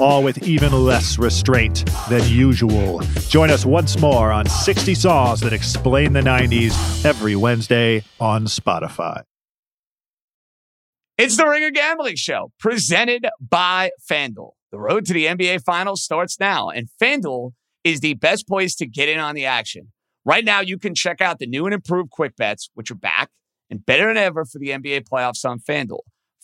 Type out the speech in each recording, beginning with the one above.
all with even less restraint than usual. Join us once more on 60 Songs That Explain the 90s every Wednesday on Spotify. It's the Ringer Gambling Show presented by FanDuel. The road to the NBA Finals starts now, and FanDuel is the best place to get in on the action. Right now, you can check out the new and improved Quick Bets, which are back and better than ever for the NBA playoffs on FanDuel.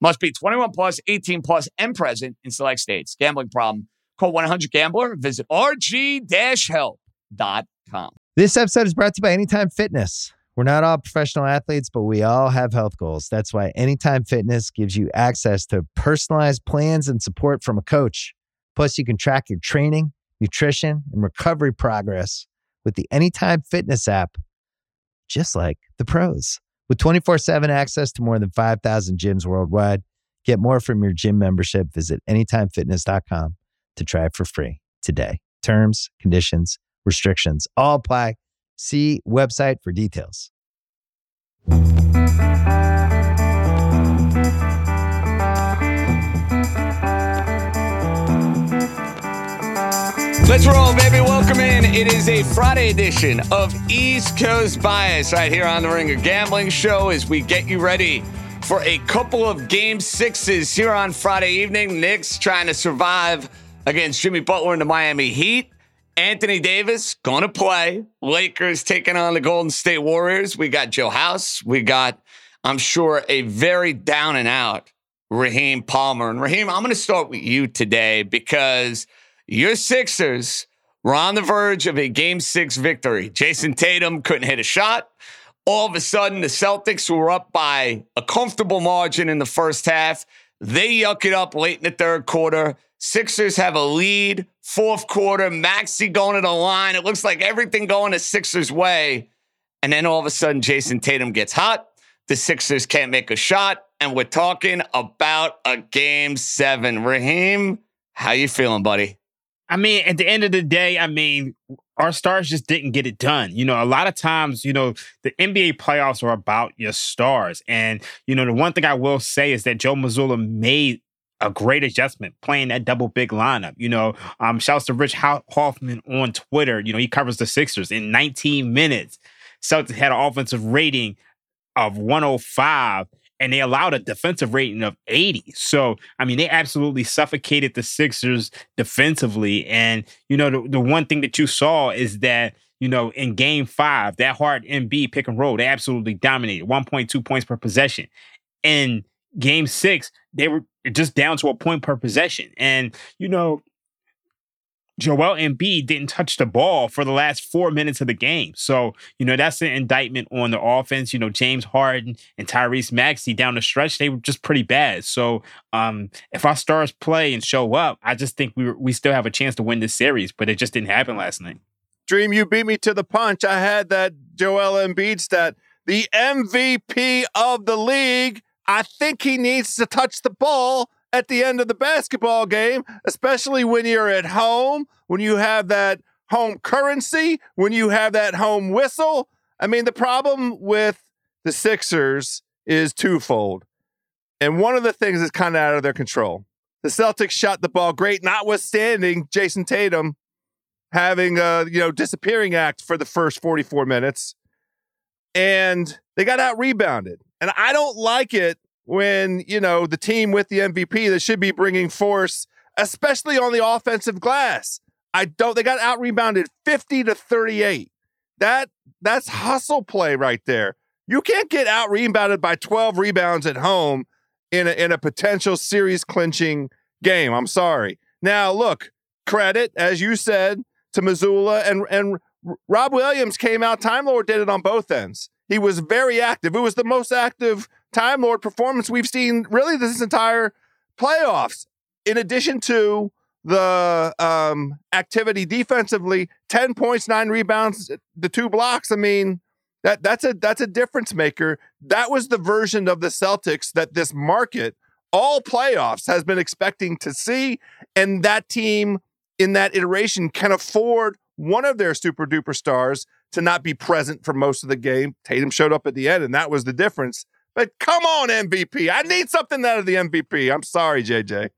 Must be 21 plus, 18 plus, and present in select states. Gambling problem? Call 100 Gambler. Visit rg-help.com. This episode is brought to you by Anytime Fitness. We're not all professional athletes, but we all have health goals. That's why Anytime Fitness gives you access to personalized plans and support from a coach. Plus, you can track your training, nutrition, and recovery progress with the Anytime Fitness app, just like the pros. With 24 7 access to more than 5,000 gyms worldwide, get more from your gym membership. Visit anytimefitness.com to try it for free today. Terms, conditions, restrictions all apply. See website for details. Let's roll, baby. It is a Friday edition of East Coast Bias right here on the Ringer Gambling Show as we get you ready for a couple of game sixes here on Friday evening. Knicks trying to survive against Jimmy Butler and the Miami Heat. Anthony Davis going to play. Lakers taking on the Golden State Warriors. We got Joe House. We got, I'm sure, a very down and out Raheem Palmer. And Raheem, I'm going to start with you today because – your Sixers were on the verge of a game six victory. Jayson Tatum couldn't hit a shot. All of a sudden, the Celtics were up by a comfortable margin in the first half. They yuck it up late in the third quarter. Sixers have a lead. Fourth quarter, Maxey going to the line. It looks like everything going the Sixers' way. And then all of a sudden, Jayson Tatum gets hot. The Sixers can't make a shot. And we're talking about a game seven. Raheem, how you feeling, buddy? I mean, at the end of the day, I mean, our stars just didn't get it done. You know, a lot of times, you know, the NBA playoffs are about your stars. And, you know, the one thing I will say is that Joe Mazzulla made a great adjustment playing that double big lineup. You know, um, shouts to Rich Hofmann on Twitter. You know, he covers the Sixers in 19 minutes. Celtics had an offensive rating of 105 and they allowed a defensive rating of 80. So, I mean, they absolutely suffocated the Sixers defensively. And, you know, the, the one thing that you saw is that, you know, in game five, that hard Embiid pick and roll, they absolutely dominated 1.2 points per possession. In game six, they were just down to a point per possession. And, you know, Joel Embiid didn't touch the ball for the last four minutes of the game. So, you know, that's an indictment on the offense. You know, James Harden and Tyrese Maxey down the stretch, they were just pretty bad. So, um, if our stars play and show up, I just think we we still have a chance to win this series, but it just didn't happen last night. Dream, you beat me to the punch. I had that Joel Embiid stat, the MVP of the league. I think he needs to touch the ball at the end of the basketball game, especially when you're at home, when you have that home currency, when you have that home whistle. I mean, the problem with the Sixers is twofold. And one of the things is kind of out of their control. The Celtics shot the ball great, notwithstanding Jayson Tatum having a you know disappearing act for the first 44 minutes. And they got out rebounded. And I don't like it when, you know, the team with the MVP that should be bringing force, especially on the offensive glass. I don't, they got out rebounded 50 to 38. That, that's hustle play right there. You can't get out rebounded by 12 rebounds at home in a, in a potential series clinching game. I'm sorry. Now, look, credit, as you said, to Mazzulla and, and Rob Williams came out. Time Lord did it on both ends. He was very active. It was the most active Time Lord performance we've seen really this entire playoffs. In addition to the um, activity defensively, 10 points, nine rebounds, the two blocks. I mean, that that's a that's a difference maker. That was the version of the Celtics that this market all playoffs has been expecting to see. And that team in that iteration can afford one of their super duper stars to not be present for most of the game. Tatum showed up at the end, and that was the difference. But come on, MVP. I need something out of the MVP. I'm sorry, JJ.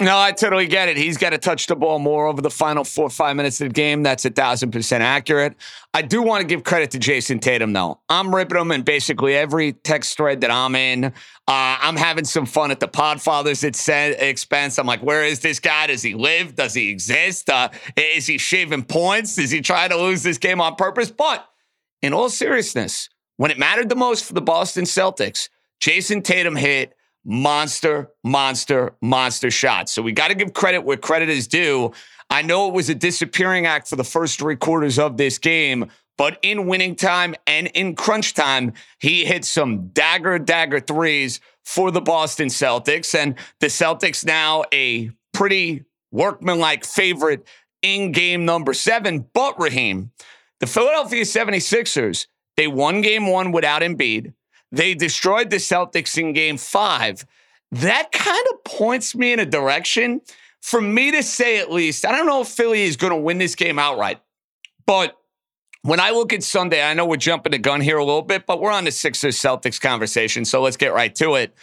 No, I totally get it. He's got to touch the ball more over the final four five minutes of the game. That's a thousand percent accurate. I do want to give credit to Jayson Tatum, though. I'm ripping him in basically every text thread that I'm in. Uh, I'm having some fun at the Podfathers expense. I'm like, where is this guy? Does he live? Does he exist? Uh, is he shaving points? Is he trying to lose this game on purpose? But in all seriousness, when it mattered the most for the Boston Celtics, Jayson Tatum hit monster, monster, monster shots. So we got to give credit where credit is due. I know it was a disappearing act for the first three quarters of this game, but in winning time and in crunch time, he hit some dagger, dagger threes for the Boston Celtics. And the Celtics now a pretty workmanlike favorite in game number seven. But Raheem, the Philadelphia 76ers, they won game one without Embiid. They destroyed the Celtics in game five. That kind of points me in a direction for me to say, at least, I don't know if Philly is going to win this game outright, but when I look at Sunday, I know we're jumping the gun here a little bit, but we're on the Sixers Celtics conversation. So let's get right to it.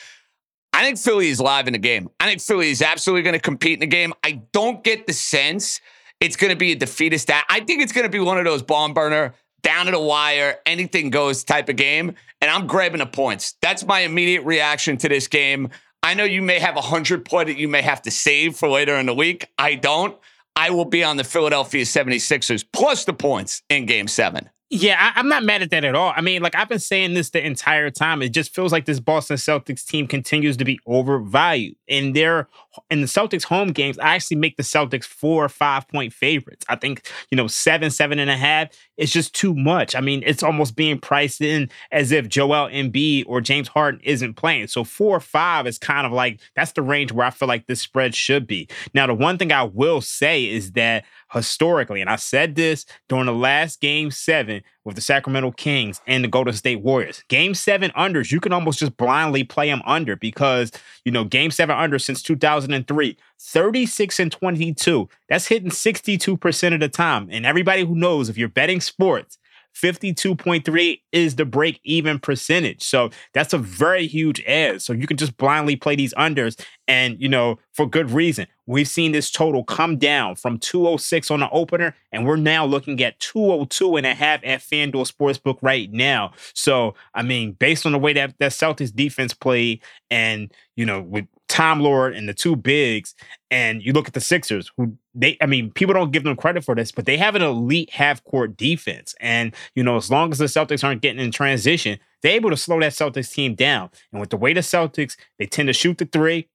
I think Philly is live in the game. I think Philly is absolutely going to compete in the game. I don't get the sense it's going to be a defeatist. I think it's going to be one of those bomb burner down to the wire, anything goes type of game. And I'm grabbing the points. That's my immediate reaction to this game. I know you may have a hundred point that you may have to save for later in the week. I don't. I will be on the Philadelphia 76ers plus the points in game seven. Yeah, I, am not mad at that at all. I mean, like I've been saying this the entire time. It just feels like this Boston Celtics team continues to be overvalued. In their in the Celtics home games, I actually make the Celtics four or five point favorites. I think, you know, seven, seven and a half is just too much. I mean, it's almost being priced in as if Joel Embiid or James Harden isn't playing. So four or five is kind of like that's the range where I feel like this spread should be. Now, the one thing I will say is that historically, and I said this during the last game seven with the Sacramento Kings and the Golden State Warriors. Game seven unders, you can almost just blindly play them under because, you know, game seven under since 2003, 36 and 22. That's hitting 62% of the time. And everybody who knows if you're betting sports, 52.3 is the break even percentage. So that's a very huge edge. So you can just blindly play these unders and, you know, for good reason. We've seen this total come down from 206 on the opener, and we're now looking at 202 and a half at FanDuel Sportsbook right now. So, I mean, based on the way that that Celtics defense played and, you know, with Time Lord and the two bigs, and you look at the Sixers, who they, I mean, people don't give them credit for this, but they have an elite half court defense. And, you know, as long as the Celtics aren't getting in transition, they're able to slow that Celtics team down. And with the way the Celtics, they tend to shoot the three,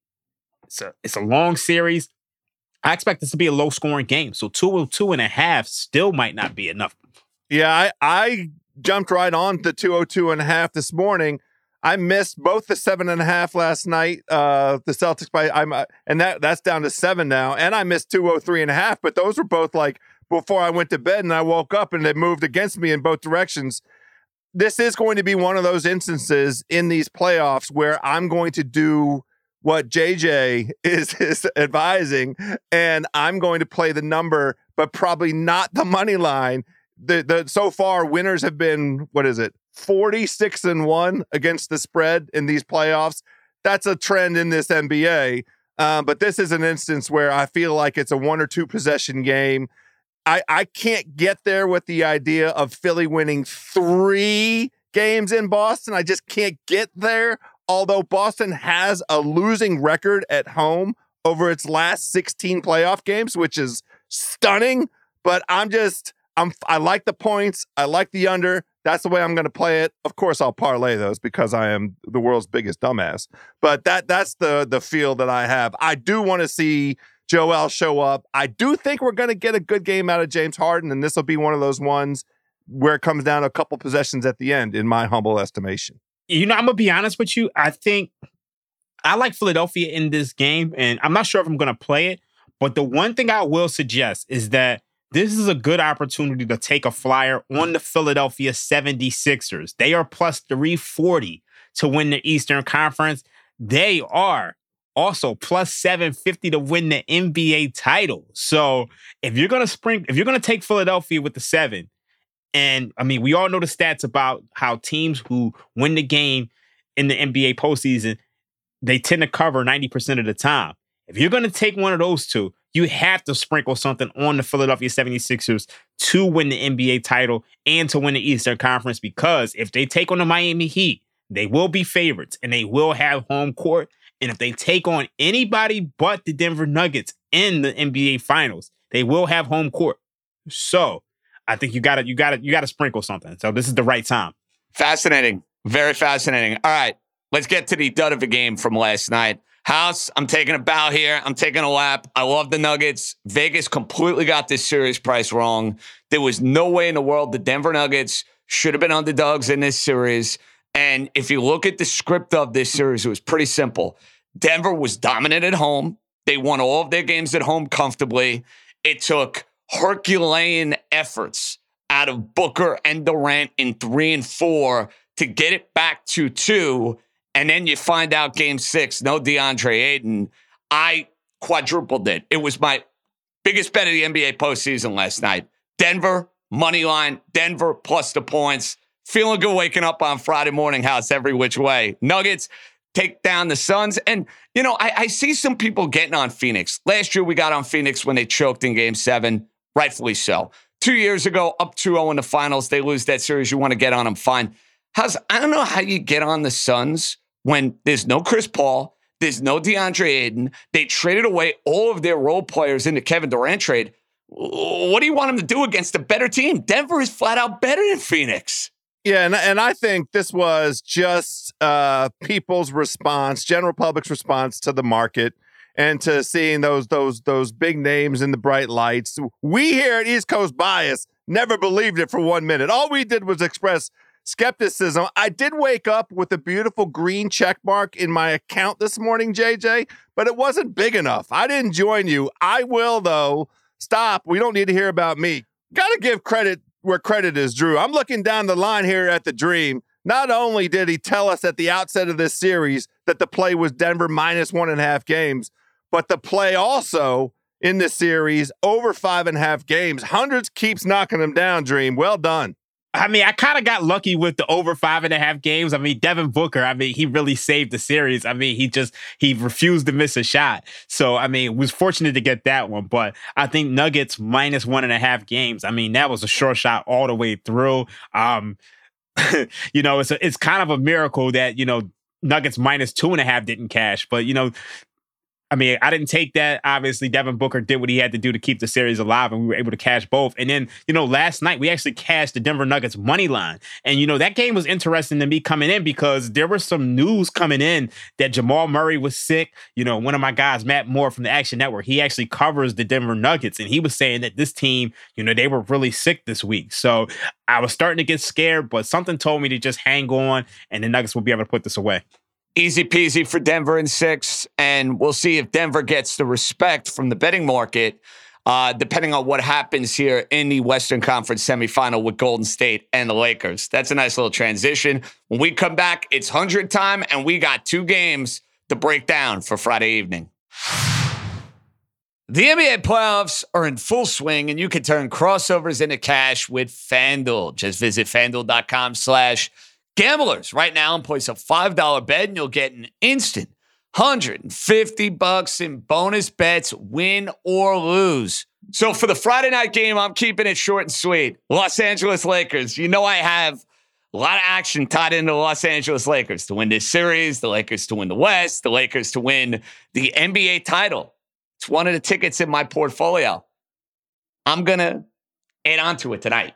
it's a, it's a long series. I expect this to be a low scoring game. So two, two and a half still might not be enough. Yeah, I, I jumped right on the 202 and a half this morning. I missed both the seven and a half last night. Uh, the Celtics by I'm uh, and that that's down to seven now. And I missed 203 and a half, but those were both like before I went to bed and I woke up and it moved against me in both directions. This is going to be one of those instances in these playoffs where I'm going to do what JJ is, is advising, and I'm going to play the number, but probably not the money line. The the so far winners have been what is it 46 and 1 against the spread in these playoffs. That's a trend in this NBA. Um, but this is an instance where I feel like it's a one or two possession game. I, I can't get there with the idea of Philly winning three games in Boston. I just can't get there. Although Boston has a losing record at home over its last 16 playoff games, which is stunning. But I'm just, I'm I like the points. I like the under. That's the way I'm going to play it. Of course, I'll parlay those because I am the world's biggest dumbass. But that that's the the feel that I have. I do want to see Joel show up. I do think we're going to get a good game out of James Harden, and this will be one of those ones where it comes down to a couple possessions at the end, in my humble estimation. You know, I'm gonna be honest with you. I think I like Philadelphia in this game, and I'm not sure if I'm gonna play it. But the one thing I will suggest is that this is a good opportunity to take a flyer on the Philadelphia 76ers. They are plus 340 to win the Eastern Conference. They are also plus 750 to win the NBA title. So if you're gonna spring, if you're gonna take Philadelphia with the seven, and I mean, we all know the stats about how teams who win the game in the NBA postseason, they tend to cover 90% of the time. If you're gonna take one of those two, you have to sprinkle something on the Philadelphia 76ers to win the NBA title and to win the Eastern Conference because if they take on the Miami Heat, they will be favorites and they will have home court. And if they take on anybody but the Denver Nuggets in the NBA Finals, they will have home court. So I think you gotta, you gotta, you gotta sprinkle something. So this is the right time. Fascinating. Very fascinating. All right. Let's get to the dud of a game from last night. House, I'm taking a bow here. I'm taking a lap. I love the Nuggets. Vegas completely got this series price wrong. There was no way in the world the Denver Nuggets should have been underdogs in this series. And if you look at the script of this series, it was pretty simple. Denver was dominant at home. They won all of their games at home comfortably. It took Herculean efforts out of Booker and Durant in three and four to get it back to two. And then you find out game six, no DeAndre Ayton. I quadrupled it. It was my biggest bet of the NBA postseason last night. Denver, money line, Denver plus the points. Feeling good waking up on Friday morning house every which way. Nuggets take down the Suns. And, you know, I, I see some people getting on Phoenix. Last year we got on Phoenix when they choked in game seven, rightfully so. Two years ago, up 2 0 in the finals, they lose that series. You want to get on them, fine. How's, I don't know how you get on the Suns when there's no Chris Paul, there's no DeAndre Ayton. They traded away all of their role players in the Kevin Durant trade. What do you want them to do against a better team? Denver is flat out better than Phoenix. Yeah, and, and I think this was just uh, people's response, general public's response to the market and to seeing those those those big names in the bright lights. We here at East Coast Bias never believed it for one minute. All we did was express skepticism. I did wake up with a beautiful green check mark in my account this morning, JJ, but it wasn't big enough. I didn't join you. I will though. Stop. We don't need to hear about me. Got to give credit where credit is due. I'm looking down the line here at the Dream. Not only did he tell us at the outset of this series that the play was Denver minus one and a half games, but the play also in this series over five and a half games. Hundreds keeps knocking them down, Dream. Well done. I mean, I kind of got lucky with the over five and a half games. I mean, Devin Booker, I mean, he really saved the series. I mean, he just, he refused to miss a shot. So, I mean, was fortunate to get that one. But I think Nuggets minus one and a half games. I mean, that was a short shot all the way through. Um, you know, it's a, it's kind of a miracle that, you know, Nuggets minus two and a half didn't cash. But, you know, I mean, I didn't take that. Obviously, Devin Booker did what he had to do to keep the series alive, and we were able to cash both. And then, you know, last night we actually cashed the Denver Nuggets money line. And, you know, that game was interesting to me coming in because there was some news coming in that Jamal Murray was sick. You know, one of my guys, Matt Moore from the Action Network, he actually covers the Denver Nuggets, and he was saying that this team, you know, they were really sick this week. So I was starting to get scared, but something told me to just hang on, and the Nuggets will be able to put this away. Easy peasy for Denver in six. And we'll see if Denver gets the respect from the betting market, uh, depending on what happens here in the Western Conference semifinal with Golden State and the Lakers. That's a nice little transition. When we come back, it's 100 time, and we got two games to break down for Friday evening. The NBA playoffs are in full swing, and you can turn crossovers into cash with FanDuel. Just visit fanduel.com slash Gamblers, right now, place a $5 bet, and you'll get an instant 150 bucks in bonus bets, win or lose. So for the Friday night game, I'm keeping it short and sweet. Los Angeles Lakers. You know I have a lot of action tied into the Los Angeles Lakers to win this series, the Lakers to win the West, the Lakers to win the NBA title. It's one of the tickets in my portfolio. I'm going to add on to it tonight.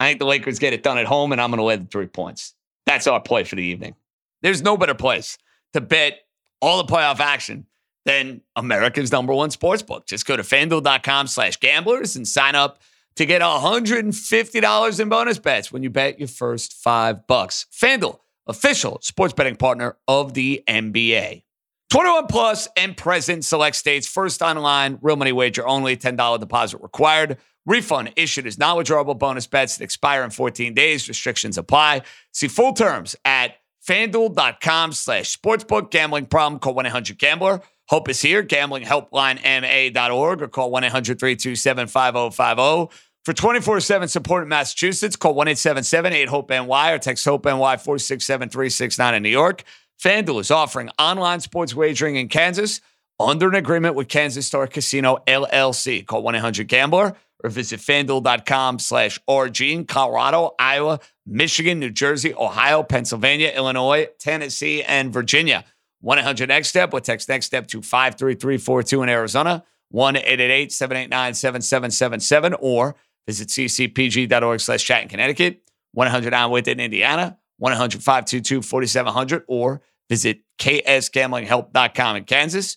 I think the Lakers get it done at home, and I'm going to lay the three points. That's our play for the evening. There's no better place to bet all the playoff action than America's number one sports book. Just go to fanduel.com slash gamblers and sign up to get $150 in bonus bets when you bet your first five bucks. FanDuel, official sports betting partner of the NBA. 21 plus and present select states. First online, real money wager only, $10 deposit required. Refund issued as non withdrawable bonus bets that expire in 14 days. Restrictions apply. See full terms at fanduel.com slash sportsbook. Gambling problem, call 1 800 Gambler. Hope is here. Gambling helpline ma.org or call 1 800 327 5050. For 24 7 support in Massachusetts, call 1 877 8 HOPE NY or text HOPE NY 467 369 in New York. FanDuel is offering online sports wagering in Kansas under an agreement with Kansas Star Casino LLC. Call 1 800 Gambler or visit fanduel.com slash RG in Colorado, Iowa, Michigan, New Jersey, Ohio, Pennsylvania, Illinois, Tennessee, and Virginia. 1 800 Next Step or text Next Step to 53342 in Arizona, 1 888 789 7777, or visit ccpg.org slash chat in Connecticut, 100 on with in Indiana, 1 800 522 4700, or visit ksgamblinghelp.com in Kansas,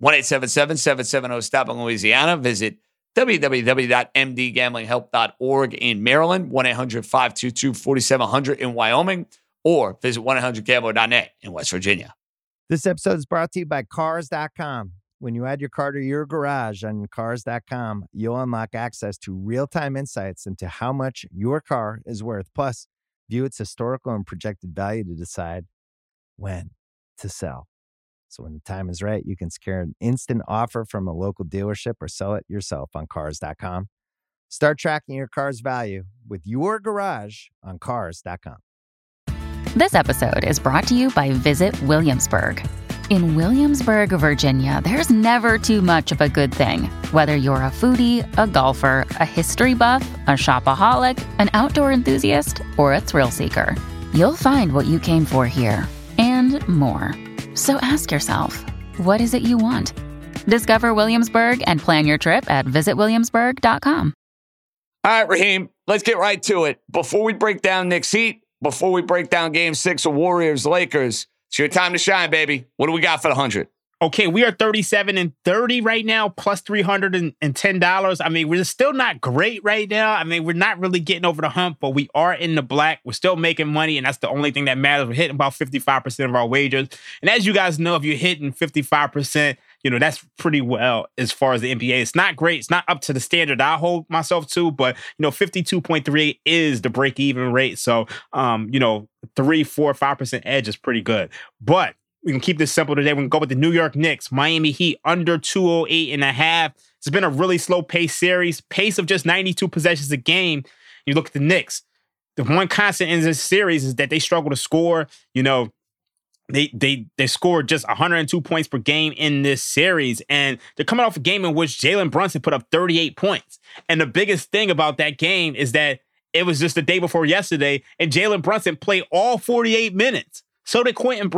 1 877 770 STOP in Louisiana, visit www.mdgamblinghelp.org in Maryland, 1 800 522 4700 in Wyoming, or visit 100gambler.net in West Virginia. This episode is brought to you by Cars.com. When you add your car to your garage on Cars.com, you'll unlock access to real time insights into how much your car is worth. Plus, view its historical and projected value to decide when to sell. So when the time is right, you can secure an instant offer from a local dealership or sell it yourself on Cars.com. Start tracking your car's value with your garage on Cars.com. This episode is brought to you by Visit Williamsburg. In Williamsburg, Virginia, there's never too much of a good thing. Whether you're a foodie, a golfer, a history buff, a shopaholic, an outdoor enthusiast, or a thrill seeker, you'll find what you came for here and more. So ask yourself, what is it you want? Discover Williamsburg and plan your trip at visitwilliamsburg.com. All right, Raheem, let's get right to it. Before we break down Knicks Heat, before we break down game six of Warriors Lakers, it's your time to shine, baby. What do we got for the 100? Okay, we are 37 and 30 right now, plus $310. I mean, we're still not great right now. I mean, we're not really getting over the hump, but we are in the black. We're still making money, and that's the only thing that matters. We're hitting about 55% of our wagers. And as you guys know, if you're hitting 55%, you know, that's pretty well as far as the NBA. It's not great. It's not up to the standard I hold myself to, but you know, 52.3 is the break even rate. So um, you know, three, four, five percent edge is pretty good. But we can keep this simple today. We can go with the New York Knicks, Miami Heat under 208 and a half. It's been a really slow pace series, pace of just 92 possessions a game. You look at the Knicks. The one constant in this series is that they struggle to score. You know, they they they scored just 102 points per game in this series, and they're coming off a game in which Jalen Brunson put up 38 points. And the biggest thing about that game is that it was just the day before yesterday, and Jalen Brunson played all 48 minutes. So did Quentin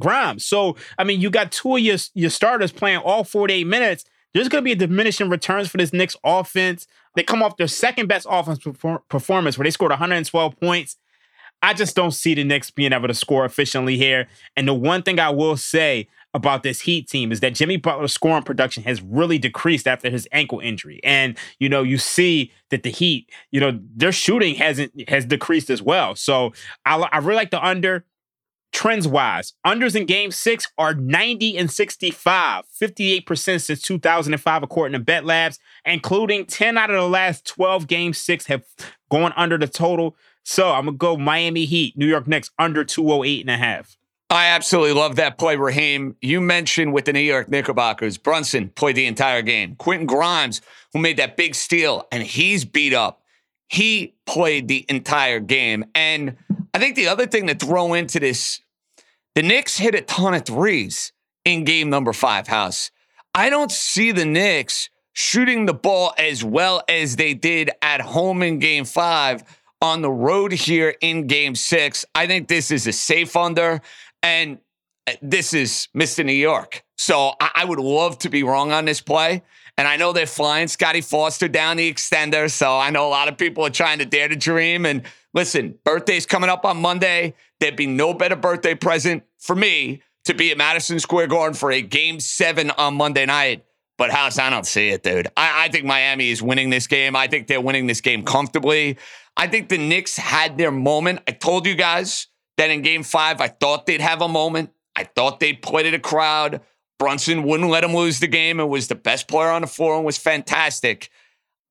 Grimes. So I mean, you got two of your your starters playing all 48 minutes. There's going to be a diminishing returns for this Knicks offense. They come off their second best offense performance where they scored 112 points. I just don't see the Knicks being able to score efficiently here. And the one thing I will say about this Heat team is that Jimmy Butler's scoring production has really decreased after his ankle injury. And, you know, you see that the Heat, you know, their shooting hasn't has decreased as well. So I, I really like the under trends wise. Unders in game six are 90 and 65, 58% since 2005, according to Bet Labs, including 10 out of the last 12 game six have gone under the total. So I'm gonna go Miami Heat, New York Knicks under 208 and a half. I absolutely love that play, Raheem. You mentioned with the New York Knickerbockers, Brunson played the entire game. Quentin Grimes, who made that big steal, and he's beat up. He played the entire game. And I think the other thing to throw into this, the Knicks hit a ton of threes in game number five, House. I don't see the Knicks shooting the ball as well as they did at home in game five on the road here in game six. I think this is a safe under, and uh, this is Mr. New York. So I, I would love to be wrong on this play And I know they're flying Scotty Foster down the extender. So I know a lot of people are trying to dare to dream. And listen, birthday's coming up on Monday. There'd be no better birthday present for me to be at Madison Square Garden for a game seven on Monday night. But House, I don't see it, dude. I, I think Miami is winning this game. I think they're winning this game comfortably. I think the Knicks had their moment. I told you guys that in game five, I thought they'd have a moment. I thought they'd play to the crowd. Brunson wouldn't let him lose the game and was the best player on the floor and was fantastic.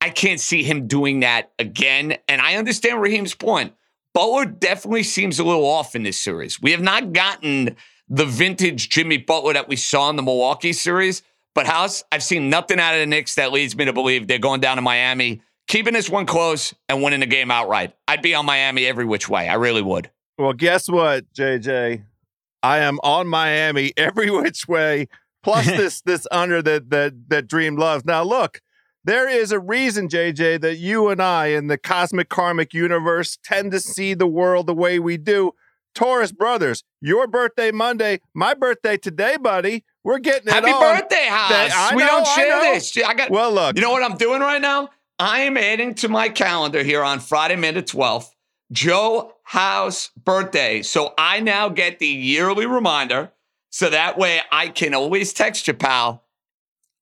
I can't see him doing that again. And I understand Raheem's point. Butler definitely seems a little off in this series. We have not gotten the vintage Jimmy Butler that we saw in the Milwaukee series. But House, I've seen nothing out of the Knicks that leads me to believe they're going down to Miami, keeping this one close and winning the game outright. I'd be on Miami every which way. I really would. Well, guess what, JJ? I am on Miami every which way. Plus this this under that that that Dream loves. Now look, there is a reason, JJ, that you and I in the cosmic karmic universe tend to see the world the way we do. Taurus brothers, your birthday Monday, my birthday today, buddy. We're getting Happy it on. birthday, House. We know, don't share this. I got Well, look, You know what I'm doing right now? I am adding to my calendar here on Friday, May the 12th, Joe House birthday. So I now get the yearly reminder. So that way I can always text you, pal,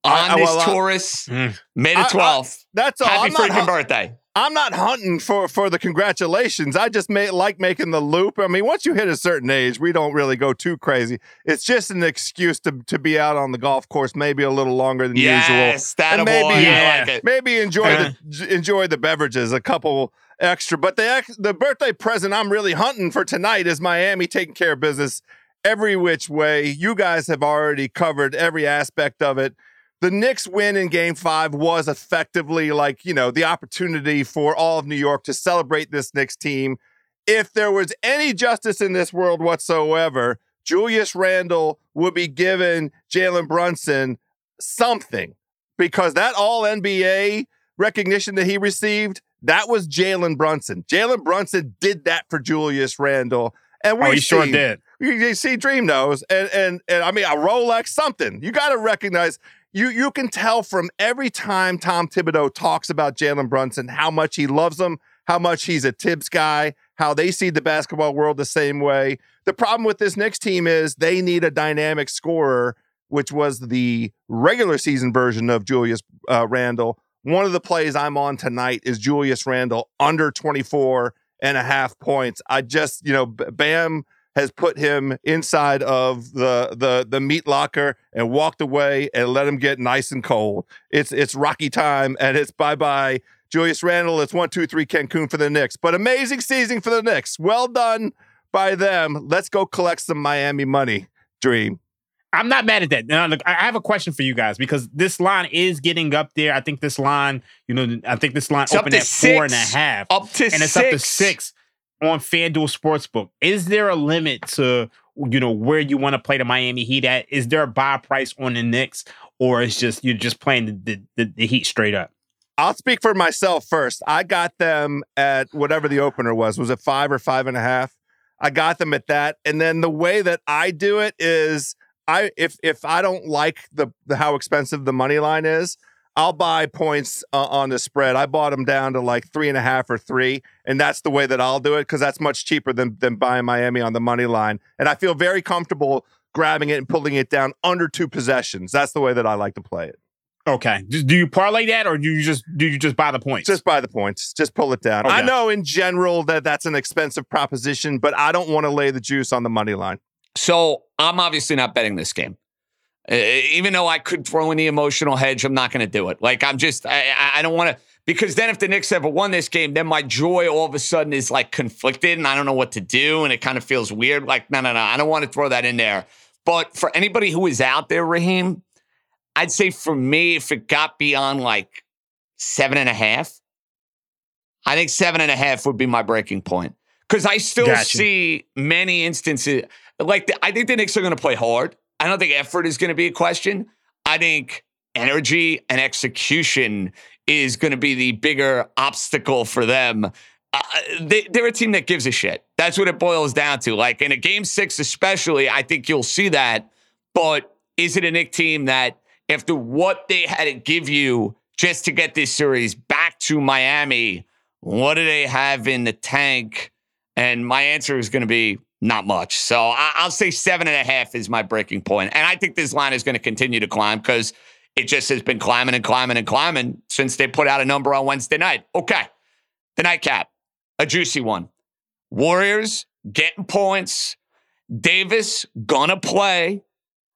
on I- I- this well, Taurus, Mm. May the I- I- 12th. that's all. Happy freaking birthday. I'm not hunting for for the congratulations. I just may, like making the loop. I mean, once you hit a certain age, we don't really go too crazy. It's just an excuse to to be out on the golf course, maybe a little longer than usual. Yes, that And boy. maybe- Yeah. like maybe enjoy the enjoy the beverages a couple extra but the the birthday present i'm really hunting for tonight is miami taking care of business every which way you guys have already covered every aspect of it the Knicks win in game five was effectively like, you know, the opportunity for all of New York to celebrate this Knicks team. If there was any justice in this world whatsoever, Julius Randle would be given Jalen Brunson something because that all NBA recognition that he received, that was Jalen Brunson. Jalen Brunson did that for Julius Randle. And we Oh, he sure did. you, see Dream knows, and and and I mean a Rolex, something. You got to recognize. You you can tell from every time Tom Thibodeau talks about Jalen Brunson how much he loves him, how much he's a Thibs guy, how they see the basketball world the same way. The problem with this Knicks team is they need a dynamic scorer, which was the regular season version of Julius uh, Randle. One of the plays I'm on tonight is Julius Randle under 24 and a half points. I just, you know, Bam has put him inside of the the the meat locker and walked away and let him get nice and cold. It's it's Rocky time and it's bye bye Julius Randle. It's one two three Cancun for the Knicks. But amazing season for the Knicks. Well done by them. Let's go collect some Miami money. Dream. I'm not mad at that. Now, look, I have a question for you guys because this line is getting up there. I think this line, you know, I think this line It's opened at four and a six. half, Up to and it's six. up to six on FanDuel Sportsbook. Is there a limit to you know where you want to play the Miami Heat at? Is there a buy price on the Knicks, or is just you're just playing the the, the, the Heat straight up? I'll speak for myself first. I got them at whatever the opener was. Was it five or five and a half? I got them at that. And then the way that I do it is I if if I don't like the, the how expensive the money line is, I'll buy points uh, on the spread. I bought them down to like three and a half or three, and that's the way that I'll do it because that's much cheaper than than buying Miami on the money line. And I feel very comfortable grabbing it and pulling it down under two possessions. That's the way that I like to play it. Okay, do you parlay that, or do you just do you just buy the points? Just buy the points. Just pull it down. I know in general that that's an expensive proposition, but I don't want to lay the juice on the money line. So I'm obviously not betting this game. Uh, even though I could throw in the emotional hedge, I'm not going to do it. Like I'm just, I, I- don't want to, because then if the Knicks ever won this game, then my joy all of a sudden is like conflicted, and I don't know what to do, and it kind of feels weird. Like no, no, no, I don't want to throw that in there. But for anybody who is out there, Raheem, I'd say for me, if it got beyond like seven and a half, I think seven and a half would be my breaking point. Because I still Gotcha. see many instances, like I think the Knicks are going to play hard. I don't think effort is going to be a question. I think energy and execution is going to be the bigger obstacle for them. Uh, they, they're a team that gives a shit. That's what it boils down to. Like in a game six, especially, I think you'll see that. But is it a Knick team that after what they had to give you just to get this series back to Miami, what do they have in the tank? And my answer is going to be not much. So I- will say seven and a half is my breaking point. And I think this line is going to continue to climb because it just has been climbing and climbing and climbing since they put out a number on Wednesday night. Okay. The nightcap, a juicy one. Warriors getting points. Davis gonna play.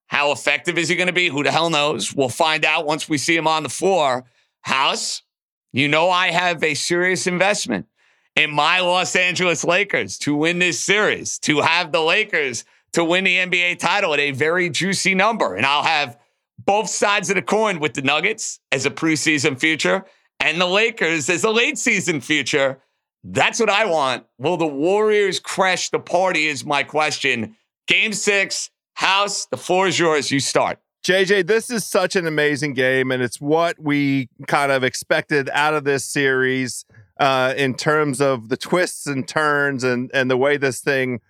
How effective is he to be? Who the hell knows? We'll find out once we see him on the floor. House, you know I have a serious investment in my Los Angeles Lakers to win this series, to have the Lakers to win the NBA title at a very juicy number. And I'll have both sides of the coin with the Nuggets as a preseason future and the Lakers as a late season future. That's what I want. Will the Warriors crash the party? Is my question. Game six, House, the floor is yours. You start. JJ, this is such an amazing game, and it's what we kind of expected out of this series uh, in terms of the twists and turns and and the way this thing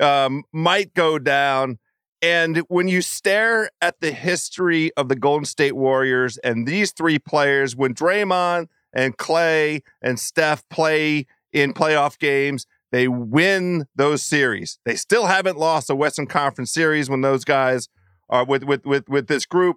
um, might go down. And when you stare at the history of the Golden State Warriors and these three players, when Draymond and Klay and Steph play in playoff games, they win those series. They still haven't lost a Western Conference series when those guys are with with with with this group,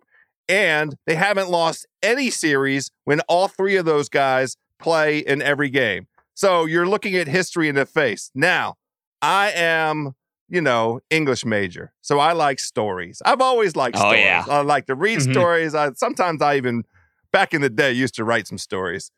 and they haven't lost any series when all three of those guys play in every game. So you're looking at history in the face. Now, I am, you know, English major, so I like stories. I've always liked oh, stories. Yeah. I like to read Mhm. stories. I sometimes I even back in the day used to write some stories.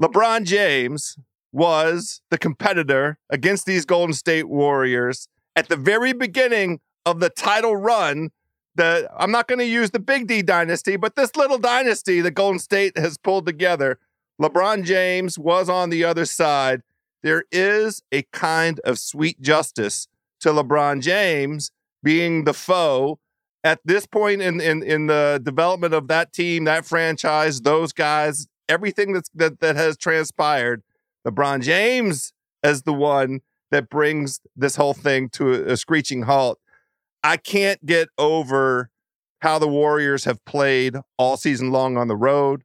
LeBron James was the competitor against these Golden State Warriors at the very beginning of the title run. The I'm not going to use the Big D dynasty, but this little dynasty that Golden State has pulled together. LeBron James was on the other side. There is a kind of sweet justice to LeBron James being the foe at this point in, in, in the development of that team, that franchise, those guys, everything that's that, that has transpired, LeBron James as the one that brings this whole thing to a, a screeching halt. I can't get over how the Warriors have played all season long on the road.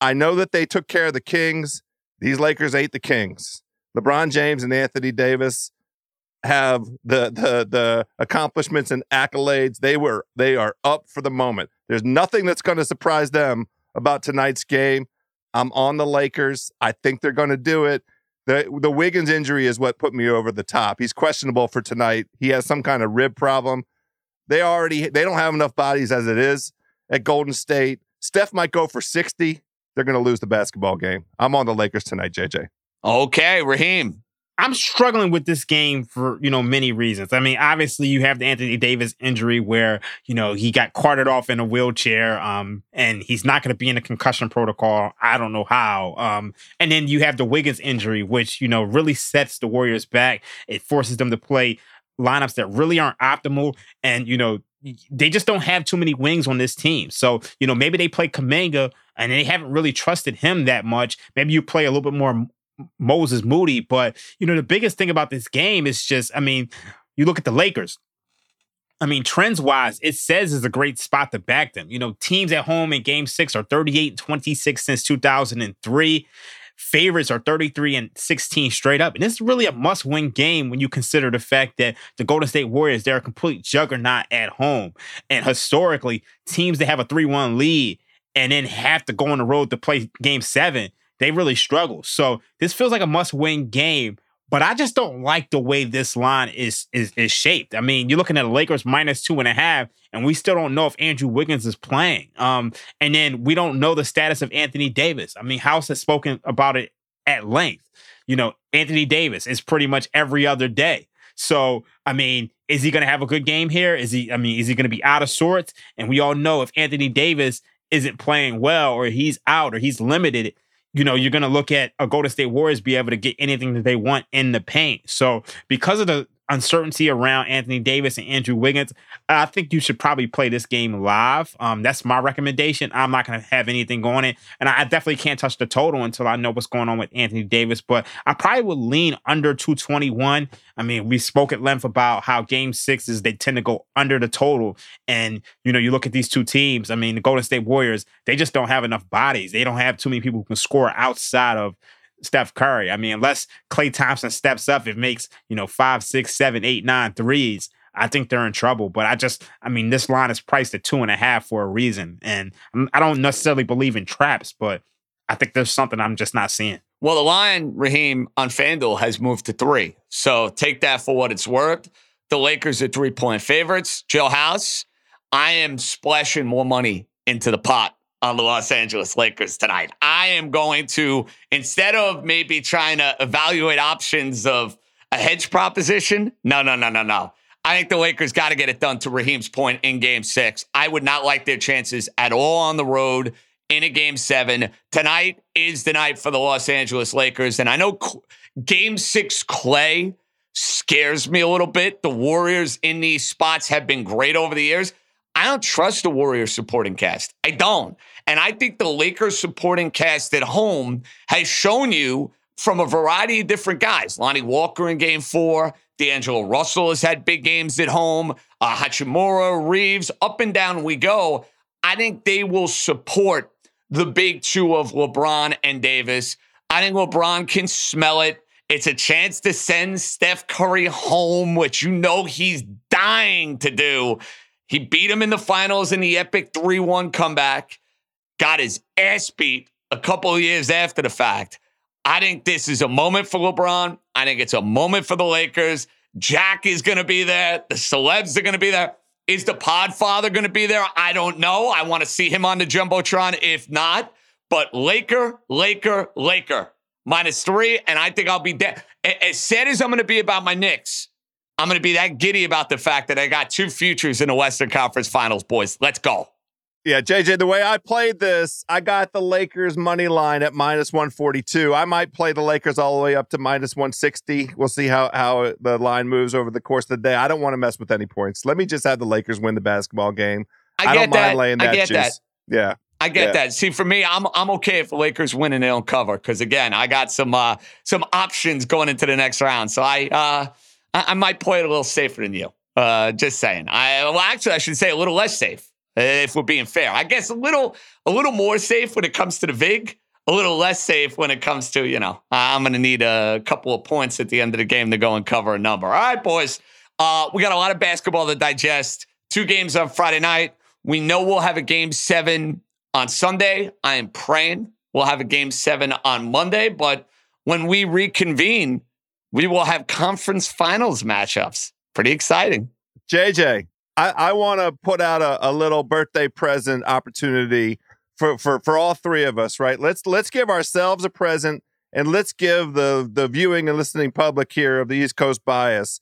I know that they took care of the Kings. These Lakers ate the Kings. LeBron James and Anthony Davis have the the the accomplishments and accolades. They were they are up for the moment. There's nothing that's going to surprise them about tonight's game. I'm on the Lakers. I think they're going to do it. The the Wiggins injury is what put me over the top. He's questionable for tonight. He has some kind of rib problem. They already they don't have enough bodies as it is at Golden State. Steph might go for 60. They're going to lose the basketball game. I'm on the Lakers tonight, JJ. Okay, Raheem. I'm struggling with this game for, you know, many reasons. I mean, obviously you have the Anthony Davis injury where, you know, he got carted off in a wheelchair, um, and he's not going to be in a concussion protocol. I don't know how. Um, and then you have the Wiggins injury, which, you know, really sets the Warriors back. It forces them to play lineups that really aren't optimal. And, you know, they just don't have too many wings on this team. So, you know, maybe they play Kuminga and they haven't really trusted him that much. Maybe you play a little bit more Moses Moody. But, you know, the biggest thing about this game is just, I mean, you look at the Lakers. I mean, trends wise, it says is a great spot to back them. You know, teams at home in game six are 38 26 since 2003. Favorites are 33 and 16 straight up. And this is really a must win game when you consider the fact that the Golden State Warriors, they're a complete juggernaut at home. And historically, teams that have a 3 1 lead and then have to go on the road to play game seven, they really struggle. So this feels like a must win game. But I just don't like the way this line is, is is shaped. I mean, you're looking at Lakers minus two and a half, and we still don't know if Andrew Wiggins is playing. Um, and then we don't know the status of Anthony Davis. I mean, House has spoken about it at length. You know, Anthony Davis is pretty much every other day. So, I mean, is he going to have a good game here? Is he? I mean, is he going to be out of sorts? And we all know if Anthony Davis isn't playing well, or he's out, or he's limited, you know, you're going to look at a Golden State Warriors be able to get anything that they want in the paint. So, because of the uncertainty around Anthony Davis and Andrew Wiggins, I think you should probably play this game live. Um, that's my recommendation. I'm not going to have anything on it, and I definitely can't touch the total until I know what's going on with Anthony Davis. But I probably would lean under 221. I mean, we spoke at length about how Game Sixes they tend to go under the total, and you know, you look at these two teams. I mean, the Golden State Warriors they just don't have enough bodies. They don't have too many people who can score outside of Steph Curry. I mean, unless Klay Thompson steps up, it makes, you know, five, six, seven, eight, nine threes. I think they're in trouble. But I just, I mean, this line is priced at two and a half for a reason. And I don't necessarily believe in traps, but I think there's something I'm just not seeing. Well, the line, Raheem, on FanDuel has moved to three. So take that for what it's worth. The Lakers are three point favorites. Joe House, I am splashing more money into the pot on the Los Angeles Lakers tonight. I am going to, instead of maybe trying to evaluate options of a hedge proposition, no, no, no, no, no. I think the Lakers got to get it done to Raheem's point in game six. I would not like their chances at all on the road in a game seven. Tonight is the night for the Los Angeles Lakers. And I know game six Klay scares me a little bit. The Warriors in these spots have been great over the years. I don't trust the Warriors supporting cast. I don't. And I think the Lakers supporting cast at home has shown you from a variety of different guys. Lonnie Walker in game four, D'Angelo Russell has had big games at home, uh, Hachimura, Reaves, up and down we go. I think they will support the big two of LeBron and Davis. I think LeBron can smell it. It's a chance to send Steph Curry home, which you know he's dying to do. He beat him in the finals in the epic 3 1 comeback, got his ass beat a couple of years after the fact. I think this is a moment for LeBron. I think it's a moment for the Lakers. Jack is going to be there. The celebs are going to be there. Is the Podfather going to be there? I don't know. I want to see him on the Jumbotron if not. But Laker, Laker, Laker, minus three. And I think I'll be dead. As sad as I'm going to be about my Knicks, I'm going to be that giddy about the fact that I got two futures in the Western Conference Finals, boys. Let's go. Yeah, JJ, the way I played this, I got the Lakers money line at minus 142. I might play the Lakers all the way up to minus 160. We'll see how, how the line moves over the course of the day. I don't want to mess with any points. Let me just have the Lakers win the basketball game. I, I don't that. mind laying that I get juice. That. Yeah. I get yeah. that. See, for me, I'm I'm okay if the Lakers win and they don't cover because again, I got some uh, some options going into the next round. So I uh, I, I might play it a little safer than you. Uh, just saying. I well, actually, I should say a little less safe if we're being fair. I guess a little a little more safe when it comes to the vig. A little less safe when it comes to you know I'm going to need a couple of points at the end of the game to go and cover a number. All right, boys. Uh, we got a lot of basketball to digest. Two games on Friday night. We know we'll have a game seven on Sunday. I am praying we'll have a game seven on Monday. But when we reconvene, we will have conference finals matchups. Pretty exciting. JJ, I, I want to put out a, a, little birthday present opportunity for, for for all three of us, right? Let's let's give ourselves a present and let's give the the viewing and listening public here of the East Coast bias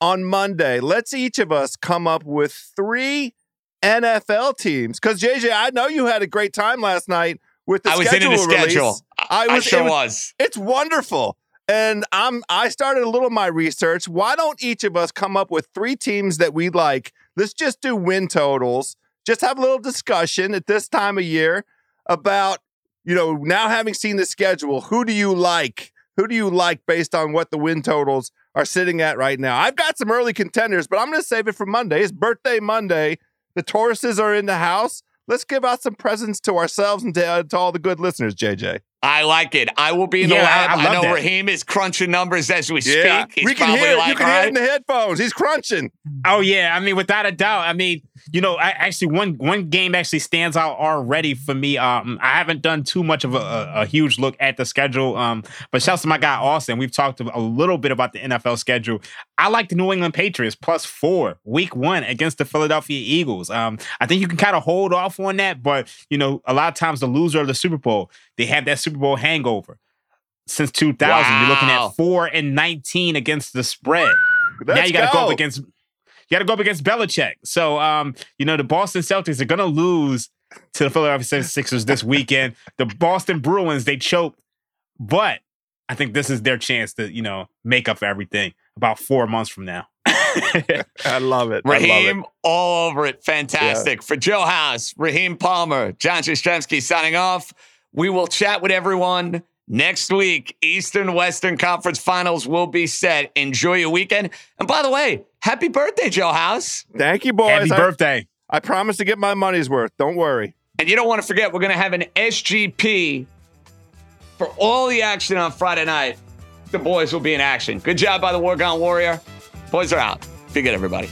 on Monday. Let's each of us come up with three NFL teams. Because JJ, I know you had a great time last night with the I was schedule into the release. schedule. I, was, I sure it was, was. It's wonderful. And I'm I started a little of my research. Why don't each of us come up with three teams that we like? Let's just do win totals. Just have a little discussion at this time of year about, you know, now having seen the schedule, who do you like? Who do you like based on what the win totals are sitting at right now? I've got some early contenders, but I'm going to save it for Monday. It's birthday Monday. The Tauruses are in the house. Let's give out some presents to ourselves and to, uh, to all the good listeners, JJ. I like it. I will be in the Yeah, lab. I- I I, know that. Raheem is crunching numbers as we Yeah, speak. He's we can hear it. like, you can all hear it in the headphones. He's crunching. Oh yeah, I mean, without a doubt. I mean, you know, I actually one one game actually stands out already for me. Um, I haven't done too much of a, a, a huge look at the schedule. Um, but shouts to my guy Austin. We've talked a little bit about the NFL schedule. I like the New England Patriots plus four week one against the Philadelphia Eagles. Um, I think you can kind of hold off on that, but you know, a lot of times the loser of the Super Bowl they have that Super Bowl hangover. Since 2000, you're looking at four and 19 against the spread Let's now you got to go. go up against you got to go up against Belichick. So um, you know the Boston Celtics are going to lose to the Philadelphia 76ers this weekend. The Boston Bruins they choked, but I think this is their chance to you know make up for everything. about four months from now. I love it. I love Raheem, it. all over it. Fantastic. For Joe House, Raheem Palmer, John Jastremski signing off. We will chat with everyone next week. Eastern Western Conference Finals will be set. Enjoy your weekend. And by the way, happy birthday, Joe House. Thank you, boys. Happy I, birthday. I promise to get my money's worth. Don't worry. And you don't want to forget, we're going to have an SGP for all the action on Friday night. The boys will be in action. Good job by the Wargon Warrior. Boys are out. Be good, everybody.